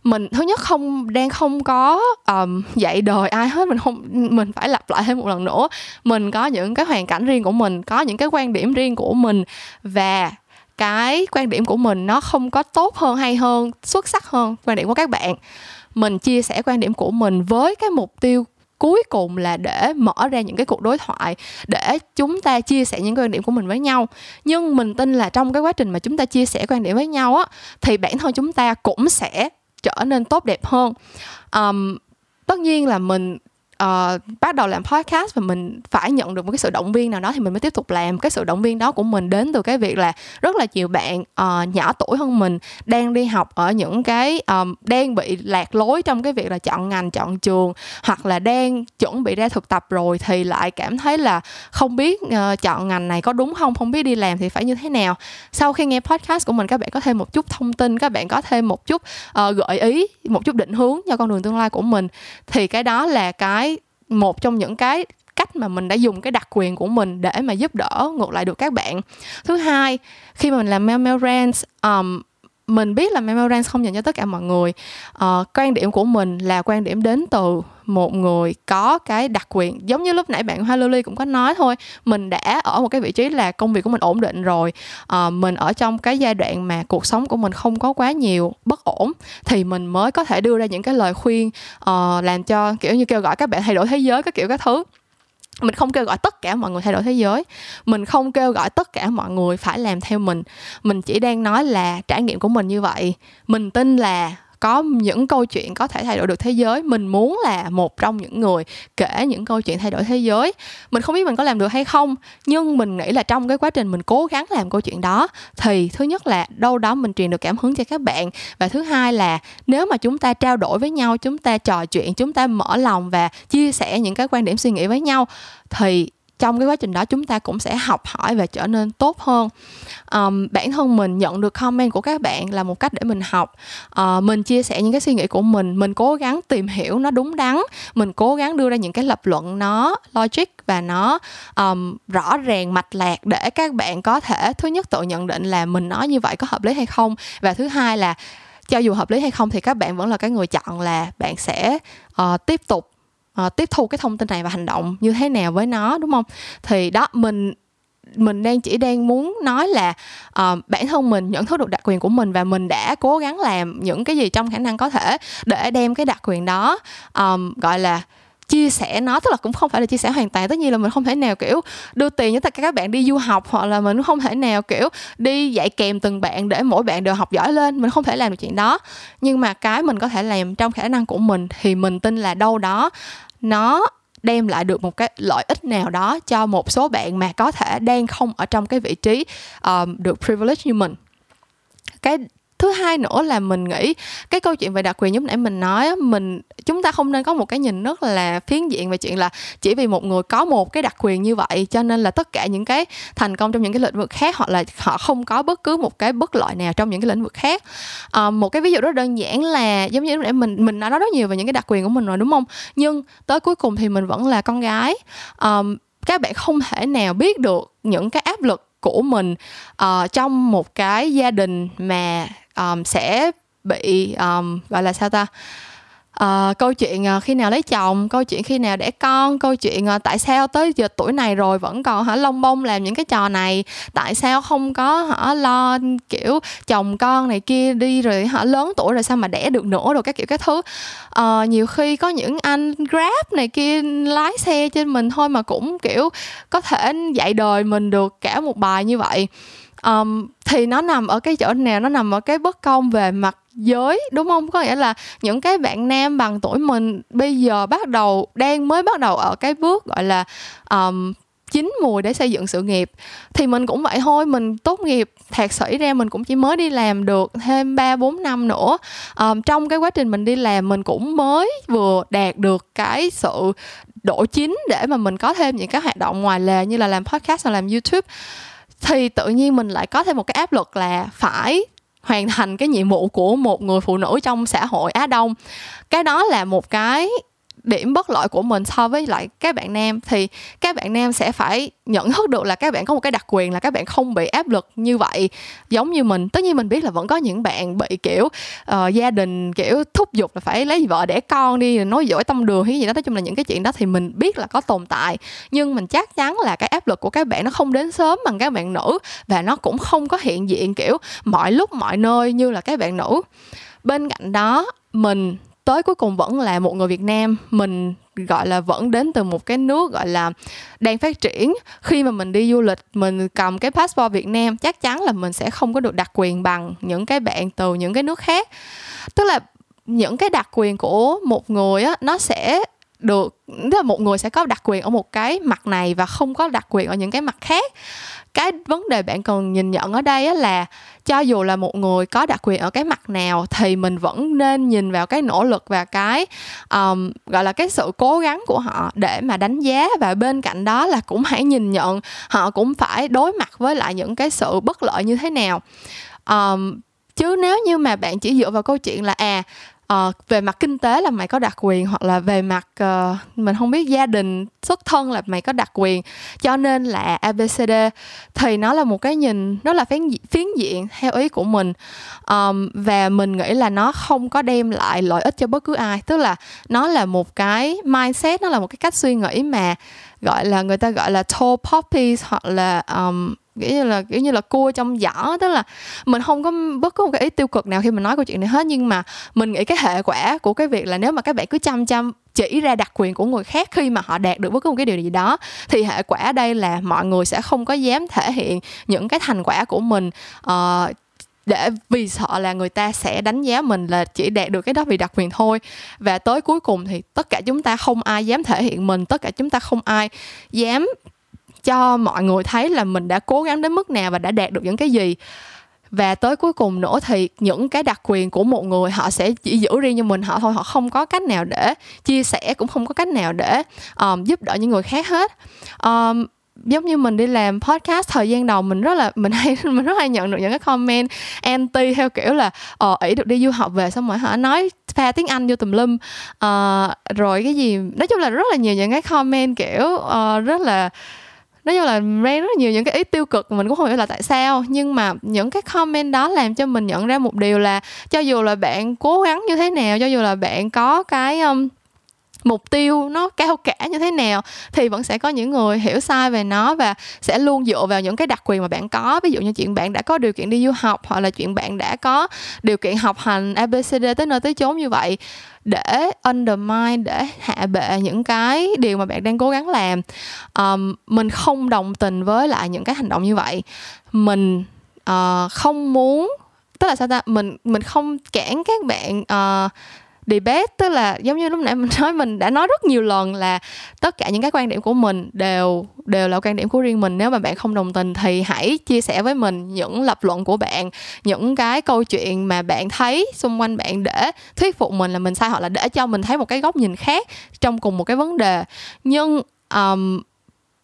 mình thứ nhất không đang không có um, dạy đời ai hết mình không mình phải lặp lại thêm một lần nữa. Mình có những cái hoàn cảnh riêng của mình có những cái quan điểm riêng của mình và cái quan điểm của mình nó không có tốt hơn hay hơn xuất sắc hơn quan điểm của các bạn. Mình chia sẻ quan điểm của mình với cái mục tiêu cuối cùng là để mở ra những cái cuộc đối thoại để chúng ta chia sẻ những quan điểm của mình với nhau. Nhưng mình tin là trong cái quá trình mà chúng ta chia sẻ quan điểm với nhau á thì bản thân chúng ta cũng sẽ trở nên tốt đẹp hơn. Um, tất nhiên là mình uh, bắt đầu làm podcast và mình phải nhận được một cái sự động viên nào đó thì mình mới tiếp tục làm. Cái sự động viên đó của mình đến từ cái việc là rất là nhiều bạn uh, nhỏ tuổi hơn mình đang đi học ở những cái um, đang bị lạc lối trong cái việc là chọn ngành chọn trường hoặc là đang chuẩn bị ra thực tập rồi thì lại cảm thấy là không biết uh, chọn ngành này có đúng không không biết đi làm thì phải như thế nào. Sau khi nghe podcast của mình các bạn có thêm một chút thông tin các bạn có thêm một chút uh, gợi ý một chút định hướng cho con đường tương lai của mình. Thì cái đó là cái một trong những cái cách mà mình đã dùng cái đặc quyền của mình để mà giúp đỡ ngược lại được các bạn. Thứ hai khi mà mình làm mail mail um, mình biết là memorands không dành cho tất cả mọi người. Uh, quan điểm của mình là quan điểm đến từ một người có cái đặc quyền. Giống như lúc nãy bạn Hoa Lily cũng có nói thôi mình đã ở một cái vị trí là công việc của mình ổn định rồi. À, mình ở trong cái giai đoạn mà cuộc sống của mình không có quá nhiều bất ổn thì mình mới có thể đưa ra những cái lời khuyên uh, làm cho kiểu như kêu gọi các bạn thay đổi thế giới các kiểu các thứ. Mình không kêu gọi tất cả mọi người thay đổi thế giới. Mình không kêu gọi tất cả mọi người phải làm theo mình. Mình chỉ đang nói là trải nghiệm của mình như vậy. Mình tin là có những câu chuyện có thể thay đổi được thế giới. Mình muốn là một trong những người kể những câu chuyện thay đổi thế giới. Mình không biết mình có làm được hay không, nhưng mình nghĩ là trong cái quá trình mình cố gắng làm câu chuyện đó, thì thứ nhất là đâu đó mình truyền được cảm hứng cho các bạn. Và thứ hai là nếu mà chúng ta trao đổi với nhau, chúng ta trò chuyện, chúng ta mở lòng và chia sẻ những cái quan điểm suy nghĩ với nhau, thì trong cái quá trình đó chúng ta cũng sẽ học hỏi và trở nên tốt hơn. Um, bản thân mình nhận được comment của các bạn là một cách để mình học. Uh, mình chia sẻ những cái suy nghĩ của mình mình cố gắng tìm hiểu nó đúng đắn mình cố gắng đưa ra những cái lập luận nó logic và nó um, rõ ràng mạch lạc để các bạn có thể thứ nhất tự nhận định là mình nói như vậy có hợp lý hay không và thứ hai là cho dù hợp lý hay không thì các bạn vẫn là cái người chọn là bạn sẽ uh, tiếp tục uh, tiếp thu cái thông tin này và hành động như thế nào với nó đúng không? Thì đó mình mình đang chỉ đang muốn nói là uh, bản thân mình nhận thức được đặc quyền của mình và mình đã cố gắng làm những cái gì trong khả năng có thể để đem cái đặc quyền đó um, gọi là chia sẻ nó tức là cũng không phải là chia sẻ hoàn toàn tất nhiên là mình không thể nào kiểu đưa tiền cho tất cả các bạn đi du học hoặc là mình không thể nào kiểu đi dạy kèm từng bạn để mỗi bạn đều học giỏi lên mình không thể làm được chuyện đó. Nhưng mà cái mình có thể làm trong khả năng của mình thì mình tin là đâu đó nó đem lại được một cái lợi ích nào đó cho một số bạn mà có thể đang không ở trong cái vị trí um, được privilege như mình. Cái thứ hai nữa là mình nghĩ cái câu chuyện về đặc quyền giống nãy mình nói mình chúng ta không nên có một cái nhìn rất là phiến diện về chuyện là chỉ vì một người có một cái đặc quyền như vậy cho nên là tất cả những cái thành công trong những cái lĩnh vực khác hoặc là họ không có bất cứ một cái bất lợi nào trong những cái lĩnh vực khác. À, một cái ví dụ rất đơn giản là giống như lúc nãy mình mình nói rất nhiều về những cái đặc quyền của mình rồi đúng không? Nhưng tới cuối cùng thì mình vẫn là con gái. À, các bạn không thể nào biết được những cái áp lực của mình uh, trong một cái gia đình mà um, sẽ bị um, gọi là sao ta? Uh, câu chuyện uh, khi nào lấy chồng câu chuyện khi nào đẻ con câu chuyện uh, tại sao tới giờ tuổi này rồi vẫn còn hả lông bông làm những cái trò này tại sao không có hả lo kiểu chồng con này kia đi rồi hả lớn tuổi rồi sao mà đẻ được nữa rồi các kiểu các thứ. Uh, nhiều khi có những anh grab này kia lái xe trên mình thôi mà cũng kiểu có thể dạy đời mình được cả một bài như vậy um, thì nó nằm ở cái chỗ nào? Nó nằm ở cái bất công về mặt giới đúng không? Có nghĩa là những cái bạn nam bằng tuổi mình bây giờ bắt đầu đang mới bắt đầu ở cái bước gọi là um, chín mùi để xây dựng sự nghiệp. Thì mình cũng vậy thôi mình tốt nghiệp thạc sĩ ra mình cũng chỉ mới đi làm được thêm 3 4 năm nữa. Um, trong cái quá trình mình đi làm mình cũng mới vừa đạt được cái sự độ chín để mà mình có thêm những cái hoạt động ngoài lề như là làm podcast hoặc làm youtube thì tự nhiên mình lại có thêm một cái áp lực là phải hoàn thành cái nhiệm vụ của một người phụ nữ trong xã hội Á Đông. Cái đó là một cái điểm bất lợi của mình so với lại các bạn nam thì các bạn nam sẽ phải nhận thức được là các bạn có một cái đặc quyền là các bạn không bị áp lực như vậy giống như mình. Tất nhiên mình biết là vẫn có những bạn bị kiểu uh, gia đình kiểu thúc giục là phải lấy vợ đẻ con đi nói dỗi tâm đường hay gì đó. Nói chung là những cái chuyện đó thì mình biết là có tồn tại nhưng mình chắc chắn là cái áp lực của các bạn nó không đến sớm bằng các bạn nữ và nó cũng không có hiện diện kiểu mọi lúc mọi nơi như là các bạn nữ. Bên cạnh đó mình tới cuối cùng vẫn là một người Việt Nam. Mình, gọi là, vẫn đến từ một cái nước, gọi là, đang phát triển. Khi mà mình đi du lịch, mình cầm cái passport Việt Nam, chắc chắn là mình sẽ không có được đặc quyền bằng những cái bạn từ những cái nước khác. Tức là những cái đặc quyền của một người á, nó sẽ được tức là một người sẽ có đặc quyền ở một cái mặt này và không có đặc quyền ở những cái mặt khác. Cái vấn đề bạn cần nhìn nhận ở đây là cho dù là một người có đặc quyền ở cái mặt nào thì mình vẫn nên nhìn vào cái nỗ lực và cái um, gọi là cái sự cố gắng của họ để mà đánh giá. Và bên cạnh đó là cũng hãy nhìn nhận họ cũng phải đối mặt với lại những cái sự bất lợi như thế nào. Um, chứ nếu như mà bạn chỉ dựa vào câu chuyện là à uh, về mặt kinh tế là mày có đặc quyền hoặc là về mặt uh, mình không biết gia đình xuất thân là mày có đặc quyền. Cho nên là abcd thì nó là một cái nhìn rất là phiến phiến diện theo ý của mình. Um, và mình nghĩ là nó không có đem lại lợi ích cho bất cứ ai. Tức là nó là một cái mindset nó là một cái cách suy nghĩ mà gọi là người ta gọi là tall poppies hoặc là um, kiểu như là kiểu như là cua trong giỏ tức là mình không có bất cứ một cái ý tiêu cực nào khi mình nói câu chuyện này hết. Nhưng mà mình nghĩ cái hệ quả của cái việc là nếu mà các bạn cứ chăm chăm chỉ ra đặc quyền của người khác khi mà họ đạt được bất cứ một cái điều gì đó thì hệ quả đây là mọi người sẽ không có dám thể hiện những cái thành quả của mình uh, để vì sợ là người ta sẽ đánh giá mình là chỉ đạt được cái đó vì đặc quyền thôi. Và tới cuối cùng thì tất cả chúng ta không ai dám thể hiện mình tất cả chúng ta không ai dám cho mọi người thấy là mình đã cố gắng đến mức nào và đã đạt được những cái gì. Và tới cuối cùng nữa thì những cái đặc quyền của một người họ sẽ chỉ giữ riêng cho mình họ thôi họ không có cách nào để chia sẻ cũng không có cách nào để um, giúp đỡ những người khác hết. Um, giống như mình đi làm podcast thời gian đầu mình rất là <laughs> mình hay mình rất hay nhận được những cái comment anti theo kiểu là ờ ỷ được đi du học về xong rồi họ nói pha tiếng anh vô tùm lum. Uh, rồi cái gì nói chung là rất là nhiều những cái comment kiểu uh, rất là nói chung là ra rất nhiều những cái ý tiêu cực mình cũng không hiểu là tại sao. Nhưng mà những cái comment đó làm cho mình nhận ra một điều là cho dù là bạn cố gắng như thế nào cho dù là bạn có cái um, mục tiêu nó cao cả như thế nào thì vẫn sẽ có những người hiểu sai về nó và sẽ luôn dựa vào những cái đặc quyền mà bạn có. Ví dụ như chuyện bạn đã có điều kiện đi du học hoặc là chuyện bạn đã có điều kiện học hành abcd tới nơi tới chốn như vậy để undermine để hạ bệ những cái điều mà bạn đang cố gắng làm. Um, mình không đồng tình với lại những cái hành động như vậy. Mình uh, không muốn tức là sao ta? Mình mình không cản các bạn uh, debate tức là giống như lúc nãy mình <laughs> nói mình đã nói rất nhiều lần là tất cả những cái quan điểm của mình đều đều là quan điểm của riêng mình. Nếu mà bạn không đồng tình thì hãy chia sẻ với mình những lập luận của bạn những cái câu chuyện mà bạn thấy xung quanh bạn để thuyết phục mình là mình sai hoặc là để cho mình thấy một cái góc nhìn khác trong cùng một cái vấn đề. Nhưng um,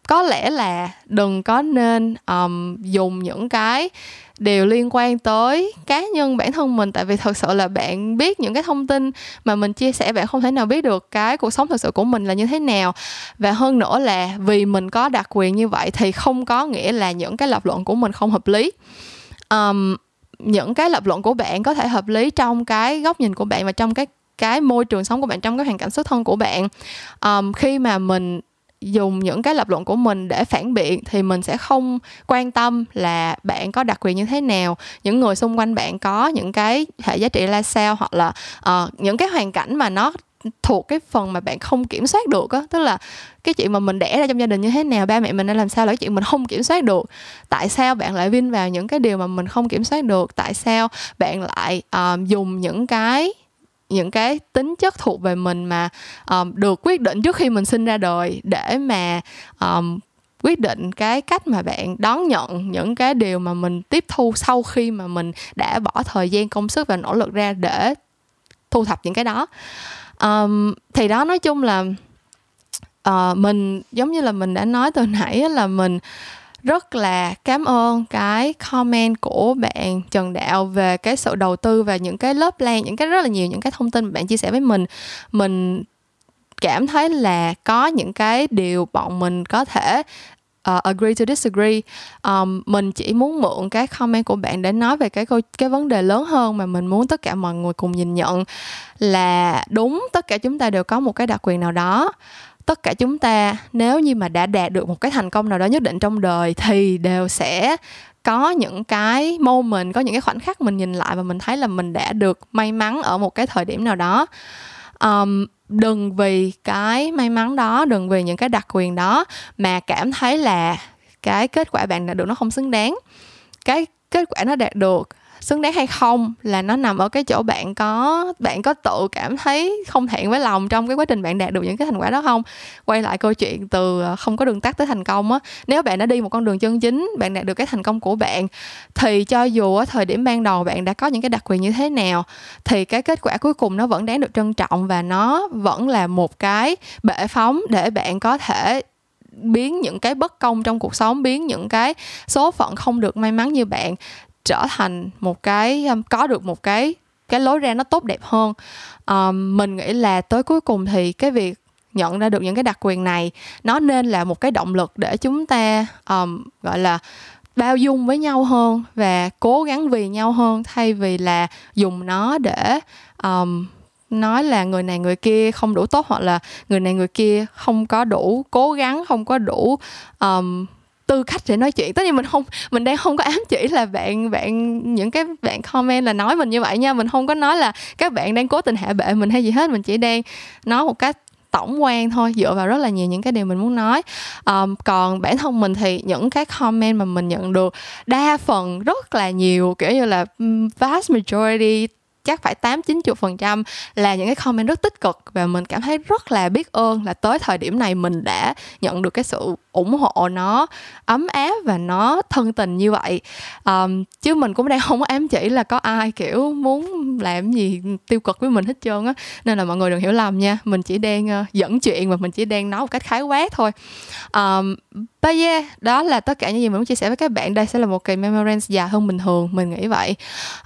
có lẽ là đừng có nên um, dùng những cái điều liên quan tới cá nhân bản thân mình. Tại vì thật sự là bạn biết những cái thông tin mà mình chia sẻ bạn không thể nào biết được cái cuộc sống thật sự của mình là như thế nào. Và hơn nữa là vì mình có đặc quyền như vậy thì không có nghĩa là những cái lập luận của mình không hợp lý. Um, những cái lập luận của bạn có thể hợp lý trong cái góc nhìn của bạn và trong cái cái môi trường sống của bạn trong cái hoàn cảnh xuất thân của bạn. Um, khi mà mình dùng những cái lập luận của mình để phản biện thì mình sẽ không quan tâm là bạn có đặc quyền như thế nào. Những người xung quanh bạn có những cái hệ giá trị ra sao hoặc là uh, những cái hoàn cảnh mà nó thuộc cái phần mà bạn không kiểm soát được á tức là cái chuyện mà mình đẻ ra trong gia đình như thế nào ba mẹ mình đã làm sao là cái chuyện mình không kiểm soát được. Tại sao bạn lại vin vào những cái điều mà mình không kiểm soát được? Tại sao bạn lại uh, dùng những cái những cái tính chất thuộc về mình mà um, được quyết định trước khi mình sinh ra đời để mà um, quyết định cái cách mà bạn đón nhận những cái điều mà mình tiếp thu sau khi mà mình đã bỏ thời gian công sức và nỗ lực ra để thu thập những cái đó. Um, thì đó nói chung là uh, mình giống như là mình đã nói từ nãy là mình rất là cảm ơn cái comment của bạn Trần Đạo về cái sự đầu tư và những cái lớp plan những cái rất là nhiều những cái thông tin mà bạn chia sẻ với mình. Mình cảm thấy là có những cái điều bọn mình có thể uh, agree to disagree. Um, mình chỉ muốn mượn cái comment của bạn để nói về cái câu cái vấn đề lớn hơn mà mình muốn tất cả mọi người cùng nhìn nhận là đúng tất cả chúng ta đều có một cái đặc quyền nào đó tất cả chúng ta nếu như mà đã đạt được một cái thành công nào đó nhất định trong đời thì đều sẽ có những cái moment có những cái khoảnh khắc mình nhìn lại và mình thấy là mình đã được may mắn ở một cái thời điểm nào đó. Um, đừng vì cái may mắn đó đừng vì những cái đặc quyền đó mà cảm thấy là cái kết quả bạn đạt được nó không xứng đáng. Cái kết quả nó đạt được xứng đáng hay không là nó nằm ở cái chỗ bạn có bạn có tự cảm thấy không thẹn với lòng trong cái quá trình bạn đạt được những cái thành quả đó không? Quay lại câu chuyện từ ờ, không có đường tắt tới thành công á. Nếu bạn đã đi một con đường chân chính, bạn đạt được cái thành công của bạn, thì cho dù ở thời điểm ban đầu bạn đã có những cái đặc quyền như thế nào, thì cái kết quả cuối cùng nó vẫn đáng được trân trọng và nó vẫn là một cái bệ phóng để bạn có thể biến những cái bất công trong cuộc sống, biến những cái số phận không được may mắn như bạn trở thành một cái um, có được một cái cái lối ra nó tốt đẹp hơn. Um, mình nghĩ là tới cuối cùng thì cái việc nhận ra được những cái đặc quyền này nó nên là một cái động lực để chúng ta um, gọi là bao dung với nhau hơn và cố gắng vì nhau hơn thay vì là dùng nó để um, nói là người này người kia không đủ tốt hoặc là người này người kia không có đủ cố gắng không có đủ um, tư cách để nói chuyện. Tất nhiên mình không mình đang không có ám chỉ là bạn bạn những cái bạn comment là nói mình như vậy nha. Mình không có nói là các bạn đang cố tình hạ bệ mình hay gì hết. Mình chỉ đang nói một cách tổng quan thôi dựa vào rất là nhiều những cái điều mình muốn nói. Um, còn bản thân mình thì những cái comment mà mình nhận được đa phần rất là nhiều kiểu như là vast majority chắc phải 8 90 phần trăm là những cái comment rất tích cực và mình cảm thấy rất là biết ơn là tới thời điểm này mình đã nhận được cái sự ủng hộ nó ấm áp và nó thân tình như vậy um, chứ mình cũng đang <laughs> không có ám chỉ là có ai kiểu muốn làm gì tiêu cực với mình hết trơn á nên là mọi người đừng hiểu lầm nha mình chỉ đang uh, dẫn chuyện và mình chỉ đang nói một cách khái quát thôi um, But yeah, đó là tất cả những gì mình muốn chia sẻ với các bạn. Đây sẽ là một kỳ memorance dài hơn bình thường, mình nghĩ vậy.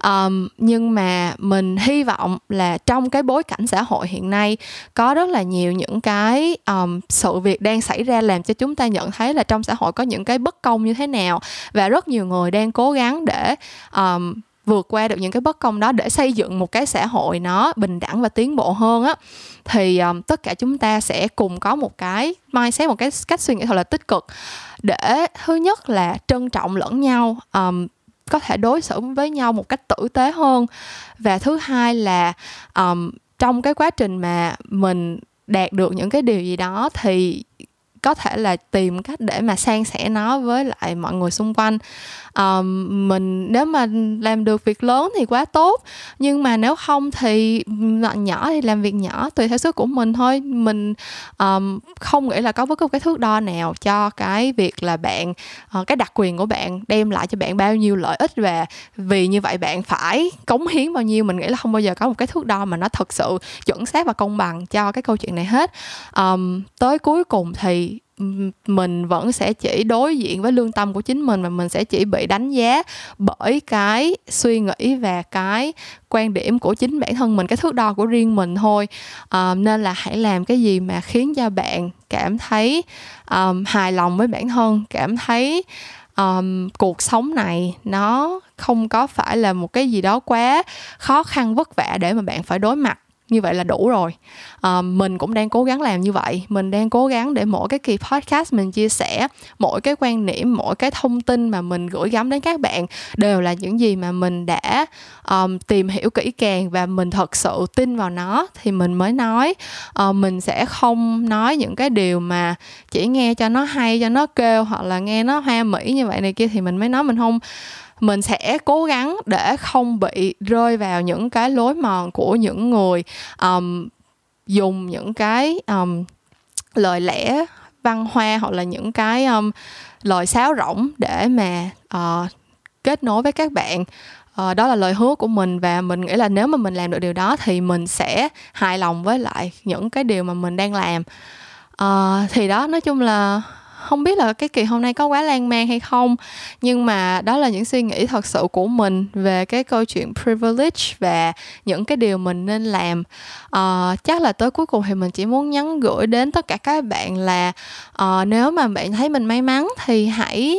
Um, nhưng mà mình hy vọng là trong cái bối cảnh xã hội hiện nay có rất là nhiều những cái um, sự việc đang xảy ra làm cho chúng ta nhận thấy là trong xã hội có những cái bất công như thế nào. Và rất nhiều người đang cố gắng để um, vượt qua được những cái bất công đó để xây dựng một cái xã hội nó bình đẳng và tiến bộ hơn á. Thì um, tất cả chúng ta sẽ cùng có một cái mindset một cái cách suy nghĩ thật là tích cực để thứ nhất là trân trọng lẫn nhau um, có thể đối xử với nhau một cách tử tế hơn. Và thứ hai là um, trong cái quá trình mà mình đạt được những cái điều gì đó thì có thể là tìm cách để mà san sẻ nó với lại mọi người xung quanh. Um, mình nếu mà làm được việc lớn thì quá tốt nhưng mà nếu không thì nhỏ thì làm việc nhỏ tùy theo sức của mình thôi. Mình um, không nghĩ là có bất cứ cái thước đo nào cho cái việc là bạn uh, cái đặc quyền của bạn đem lại cho bạn bao nhiêu lợi ích và vì như vậy bạn phải cống hiến bao nhiêu mình nghĩ là không bao giờ có một cái thước đo mà nó thật sự chuẩn xác và công bằng cho cái câu chuyện này hết. Um, tới cuối cùng thì mình vẫn sẽ chỉ đối diện với lương tâm của chính mình và mình sẽ chỉ bị đánh giá bởi cái suy nghĩ và cái quan điểm của chính bản thân mình cái thước đo của riêng mình thôi. À, nên là hãy làm cái gì mà khiến cho bạn cảm thấy um, hài lòng với bản thân cảm thấy um, cuộc sống này nó không có phải là một cái gì đó quá khó khăn vất vả để mà bạn phải đối mặt như vậy là đủ rồi. À, mình cũng đang cố gắng làm như vậy. Mình đang cố gắng để mỗi cái kỳ podcast mình chia sẻ mỗi cái quan niệm mỗi cái thông tin mà mình gửi gắm đến các bạn đều là những gì mà mình đã um, tìm hiểu kỹ càng và mình thật sự tin vào nó thì mình mới nói. Uh, mình sẽ không nói những cái điều mà chỉ nghe cho nó hay cho nó kêu hoặc là nghe nó hoa mỹ như vậy này kia thì mình mới nói. Mình không mình sẽ cố gắng để không bị rơi vào những cái lối mòn của những người um, dùng những cái um, lời lẽ văn hoa hoặc là những cái um, lời sáo rỗng để mà uh, kết nối với các bạn. Uh, đó là lời hứa của mình và mình nghĩ là nếu mà mình làm được điều đó thì mình sẽ hài lòng với lại những cái điều mà mình đang làm. Uh, thì đó nói chung là không biết là cái kỳ hôm nay có quá lan man hay không nhưng mà đó là những suy nghĩ thật sự của mình về cái câu chuyện privilege và những cái điều mình nên làm. Uh, chắc là tới cuối cùng thì mình chỉ muốn nhắn gửi đến tất cả các bạn là uh, nếu mà bạn thấy mình may mắn thì hãy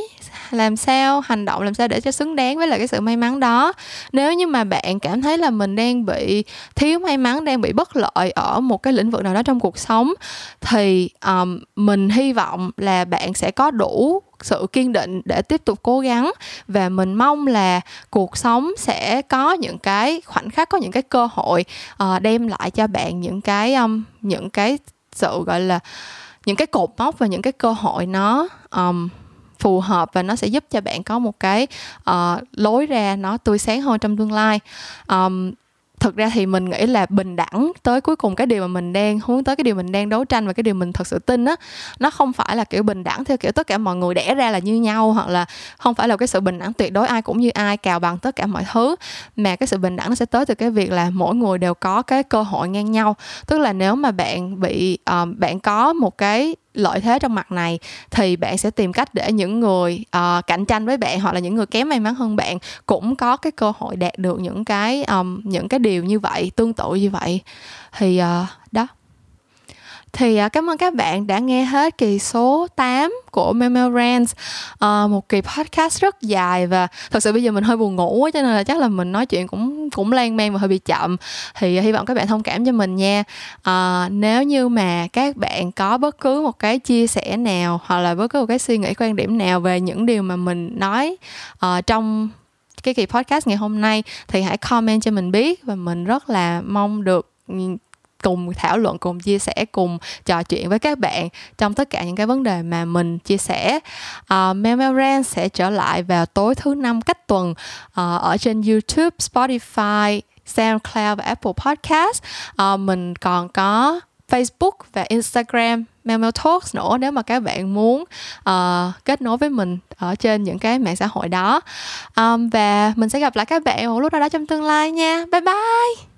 làm sao hành động làm sao để cho xứng đáng với lại cái sự may mắn đó? Nếu như mà bạn cảm thấy là mình đang bị thiếu may mắn đang bị bất lợi ở một cái lĩnh vực nào đó trong cuộc sống thì um, mình hy vọng là bạn sẽ có đủ sự kiên định để tiếp tục cố gắng. Và mình mong là cuộc sống sẽ có những cái khoảnh khắc có những cái cơ hội uh, đem lại cho bạn những cái um, những cái sự gọi là những cái cột mốc và những cái cơ hội nó um, phù hợp và nó sẽ giúp cho bạn có một cái uh, lối ra nó tươi sáng hơn trong tương lai. Um, thực ra thì mình nghĩ là bình đẳng tới cuối cùng cái điều mà mình đang hướng tới cái điều mình đang đấu tranh và cái điều mình thật sự tin á nó không phải là kiểu bình đẳng theo kiểu tất cả mọi người đẻ ra là như nhau hoặc là không phải là cái sự bình đẳng tuyệt đối ai cũng như ai cào bằng tất cả mọi thứ. Mà cái sự bình đẳng nó sẽ tới từ cái việc là mỗi người đều có cái cơ hội ngang nhau. Tức là nếu mà bạn bị uh, bạn có một cái lợi thế trong mặt này thì bạn sẽ tìm cách để những người uh, cạnh tranh với bạn hoặc là những người kém may mắn hơn bạn cũng có cái cơ hội đạt được những cái um, những cái điều như vậy tương tự như vậy. Thì uh, đó thì uh, cảm ơn các bạn đã nghe hết kỳ số 8 của Memo Rants uh, ờ, một kỳ podcast rất dài và thật sự bây giờ mình hơi buồn ngủ cho nên là chắc là mình nói chuyện cũng cũng lan man và hơi bị chậm. Thì uh, hy vọng các bạn thông cảm cho mình nha. Uh, nếu như mà các bạn có bất cứ một cái chia sẻ nào hoặc là bất cứ một cái suy nghĩ quan điểm nào về những điều mà mình nói uh, trong cái kỳ podcast ngày hôm nay thì hãy comment cho mình biết và mình rất là mong được ừ, cùng thảo luận cùng chia sẻ cùng trò chuyện với các bạn trong tất cả những cái vấn đề mà mình chia sẻ. Uh, Mel sẽ trở lại vào tối thứ năm cách tuần uh, ở trên YouTube, Spotify, SoundCloud và Apple Podcast. Uh, mình còn có Facebook và Instagram Mel Talks nữa nếu mà các bạn muốn uh, kết nối với mình ở trên những cái mạng xã hội đó. Um, và mình sẽ gặp lại các bạn một lúc nào đó trong tương lai nha. Bye bye!